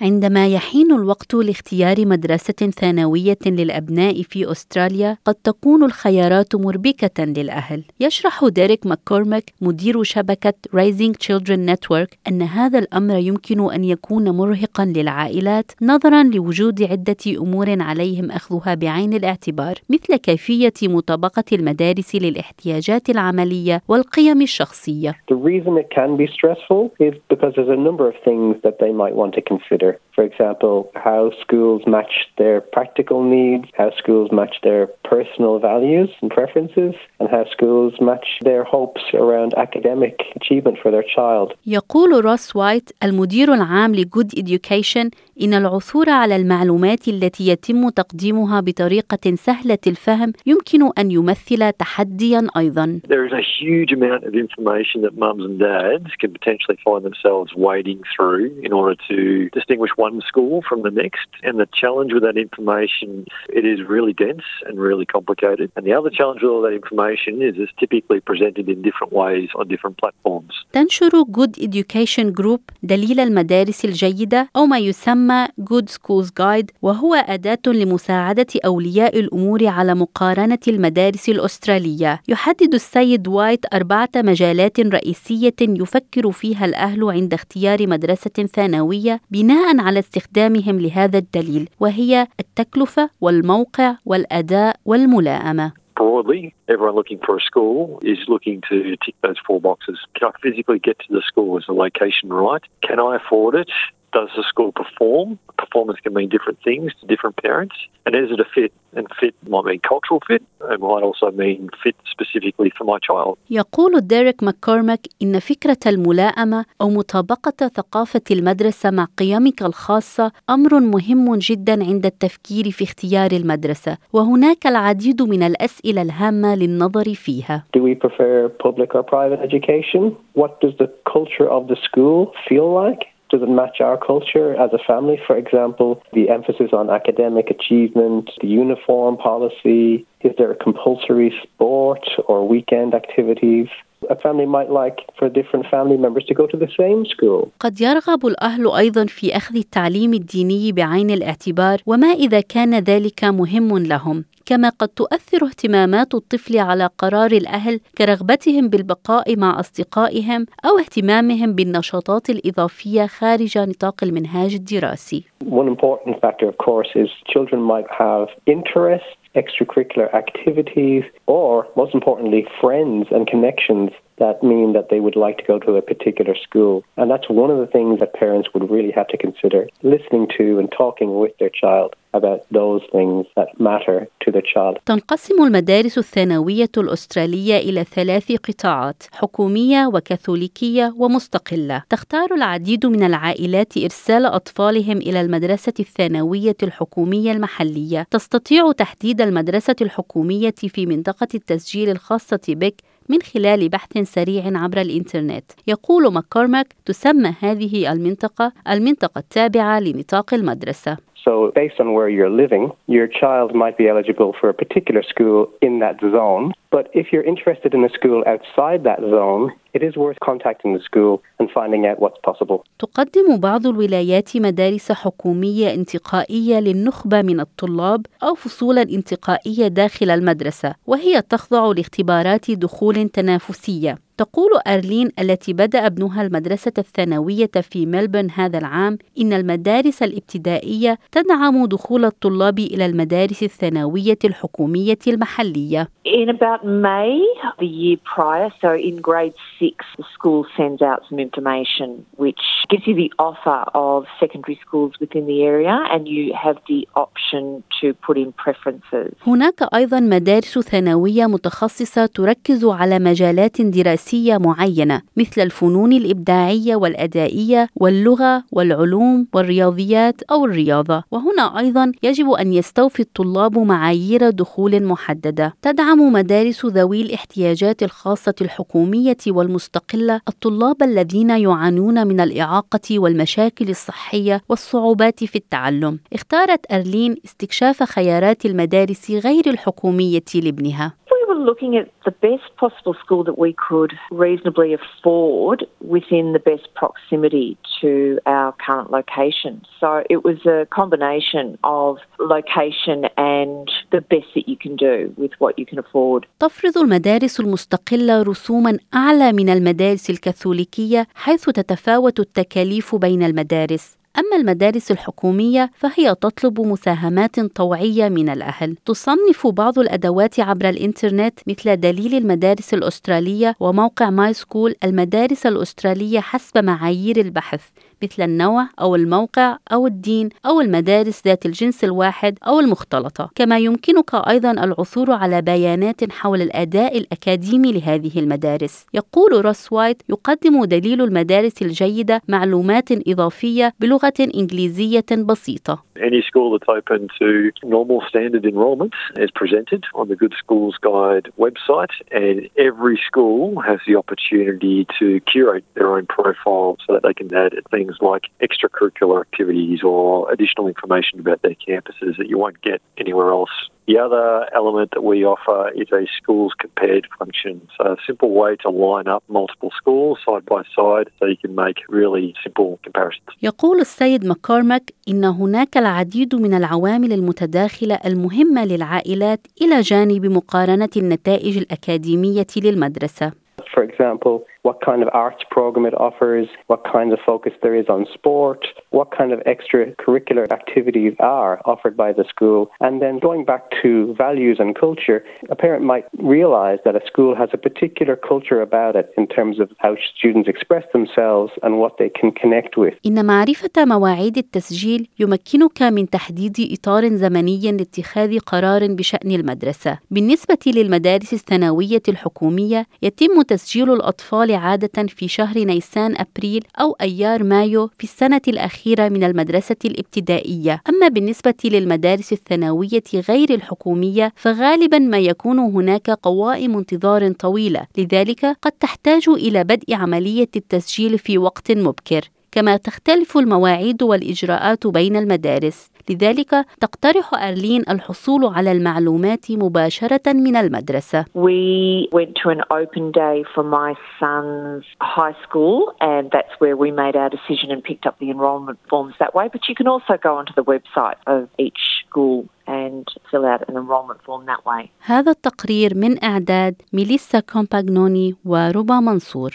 عندما يحين الوقت لاختيار مدرسة ثانوية للأبناء في أستراليا قد تكون الخيارات مربكة للأهل يشرح ديريك ماكورمك مدير شبكة Raising Children Network أن هذا الأمر يمكن أن يكون مرهقا للعائلات نظرا لوجود عدة أمور عليهم أخذها بعين الاعتبار مثل كيفية مطابقة المدارس للاحتياجات العملية والقيم الشخصية The reason it can be stressful is because there's a number of things that they might want to consider. For example, how schools match their practical needs, how schools match their personal values and preferences, and how schools match their hopes around academic achievement for their child. يقول روس وايت المدير العام لجود إديوكيشن إن العثور على المعلومات التي يتم تقديمها بطريقة سهلة الفهم يمكن أن يمثل تحديا أيضا There is a huge amount of information that mums and dads can potentially find themselves wading through in order to distinguish One school from the next. And the challenge with that information, it is really dense and really complicated. And the other challenge with all that information is it's typically presented in different ways on different platforms. تنشر Good Education Group دليل المدارس الجيدة أو ما يسمى Good Schools Guide وهو أداة لمساعدة أولياء الأمور على مقارنة المدارس الأسترالية يحدد السيد وايت أربعة مجالات رئيسية يفكر فيها الأهل عند اختيار مدرسة ثانوية بناء على استخدامهم لهذا الدليل وهي التكلفة والموقع والأداء والملائمة Broadly, everyone looking for a school is looking to tick those four boxes. Can I physically get to the school? Is the location right? Can I afford it? Does the school perform? Performance can mean different things to different parents. And is it a fit? And fit might mean cultural fit. It might also mean fit specifically for my child. يقول ديريك ماكورمك إن فكرة الملائمة أو مطابقة ثقافة المدرسة مع قيمك الخاصة أمر مهم جدا عند التفكير في اختيار المدرسة وهناك العديد من الأسئلة الهامة للنظر فيها Do we prefer public or private education? What does the culture of the school feel like? Does it match our culture as a family? For example, the emphasis on academic achievement, the uniform policy, is there a compulsory sport or weekend activities? A family might like for different family members to go to the same school. قد يرغب الأهل أيضا في أخذ التعليم الديني بعين الاعتبار وما إذا كان ذلك مهم لهم كما قد تؤثر اهتمامات الطفل على قرار الأهل كرغبتهم بالبقاء مع أصدقائهم أو اهتمامهم بالنشاطات الإضافية خارج نطاق المنهاج الدراسي. One important factor, of course, is children might have interests, extracurricular activities, or most importantly, friends and connections that mean that they would like to go to a particular school. And that's one of the things that parents would really have to consider listening to and talking with their child about those things that matter to the child. تنقسم المدارس الثانوية الأسترالية إلى ثلاث قطاعات حكومية وكاثوليكية ومستقلة. تختار العديد من العائلات إرسال أطفالهم إلى المدرسة الثانوية الحكومية المحلية. تستطيع تحديد المدرسة الحكومية في منطقة التسجيل الخاصة بك من خلال بحث سريع عبر الإنترنت. يقول ماكورماك تسمى هذه المنطقة المنطقة التابعة لنطاق المدرسة. So, based on where you're living, your child might be eligible for a particular school in that zone. But if you're interested in a school outside that zone, it is worth contacting the school and finding out what's possible. تقدم بعض الولايات مدارس حكومية انتقائية للنخبة من الطلاب أو فصولا انتقائية داخل المدرسة وهي تخضع لاختبارات دخول تنافسية تقول أرلين التي بدأ ابنها المدرسة الثانوية في ملبورن هذا العام إن المدارس الابتدائية تدعم دخول الطلاب إلى المدارس الثانوية الحكومية المحلية. In about May the year prior, so in grade six, the school sends out some information which gives you the offer of secondary schools within the area and you have the option to put in preferences. هناك أيضا مدارس ثانوية متخصصة تركز على مجالات دراسية معينة مثل الفنون الإبداعية والأدائية واللغة والعلوم والرياضيات أو الرياضة. وهنا أيضا يجب أن يستوفي الطلاب معايير دخول محددة. تدعم مدارس ذوي الاحتياجات الخاصة الحكومية والمستقلة الطلاب الذين يعانون من الإعاقة والمشاكل الصحية والصعوبات في التعلم. اختارت أرلين استكشاف خيارات المدارس غير الحكومية لابنها. Were looking at the best possible school that we could reasonably afford within the best proximity to our current location. So it was a combination of location and the best that you can do with what you can afford. تفرض المدارس المستقلة رسوما أعلى من المدارس الكاثوليكية حيث تتفاوت التكاليف بين المدارس أما المدارس الحكومية فهي تطلب مساهمات طوعية من الأهل. تصنف بعض الأدوات عبر الإنترنت مثل دليل المدارس الأسترالية وموقع My School المدارس الأسترالية حسب معايير البحث مثل النوع أو الموقع أو الدين أو المدارس ذات الجنس الواحد أو المختلطة. كما يمكنك أيضا العثور على بيانات حول الأداء الأكاديمي لهذه المدارس. يقول روس وايت يقدم دليل المدارس الجيدة معلومات إضافية بلغة إنجليزية بسيطة. Any school that's open to normal standard enrolment is presented on the Good Schools Guide website, and every school has the opportunity to curate their own profile so that they can add things like extracurricular activities or additional information about their campuses that you won't get anywhere else. The other element that we offer is a schools compared function. So a simple way to line up multiple schools side by side so you can make really simple comparisons. يقول السيد ماكورماك إن هناك العديد من العوامل المتداخلة المهمة للعائلات إلى جانب مقارنة النتائج الأكاديمية للمدرسة. For example, what kind of arts program it offers, what kind of focus there is on sport, what kind of extracurricular activities are offered by the school. And then going back to values and culture, a parent might realize that a school has a particular culture about it in terms of how students express themselves and what they can connect with. إن معرفة مواعيد التسجيل يمكنك من تحديد إطار زمني لاتخاذ قرار بشأن المدرسة. بالنسبة للمدارس الثانوية الحكومية يتم تسجيل الأطفال عادة في شهر نيسان أبريل أو أيار مايو في السنة الأخيرة من المدرسة الابتدائية. أما بالنسبة للمدارس الثانوية غير الحكومية فغالبا ما يكون هناك قوائم انتظار طويلة. لذلك قد تحتاج إلى بدء عملية التسجيل في وقت مبكر. كما تختلف المواعيد والإجراءات بين المدارس. لذلك تقترح أرلين الحصول على المعلومات مباشرة من المدرسة We went to an open day for my son's high school, and that's where we made our decision and picked up the enrolment forms that way. But you can also go onto the website of each school and fill out an enrolment form that way. هذا التقرير من إعداد ميليسا كومباغنوني وربا منصور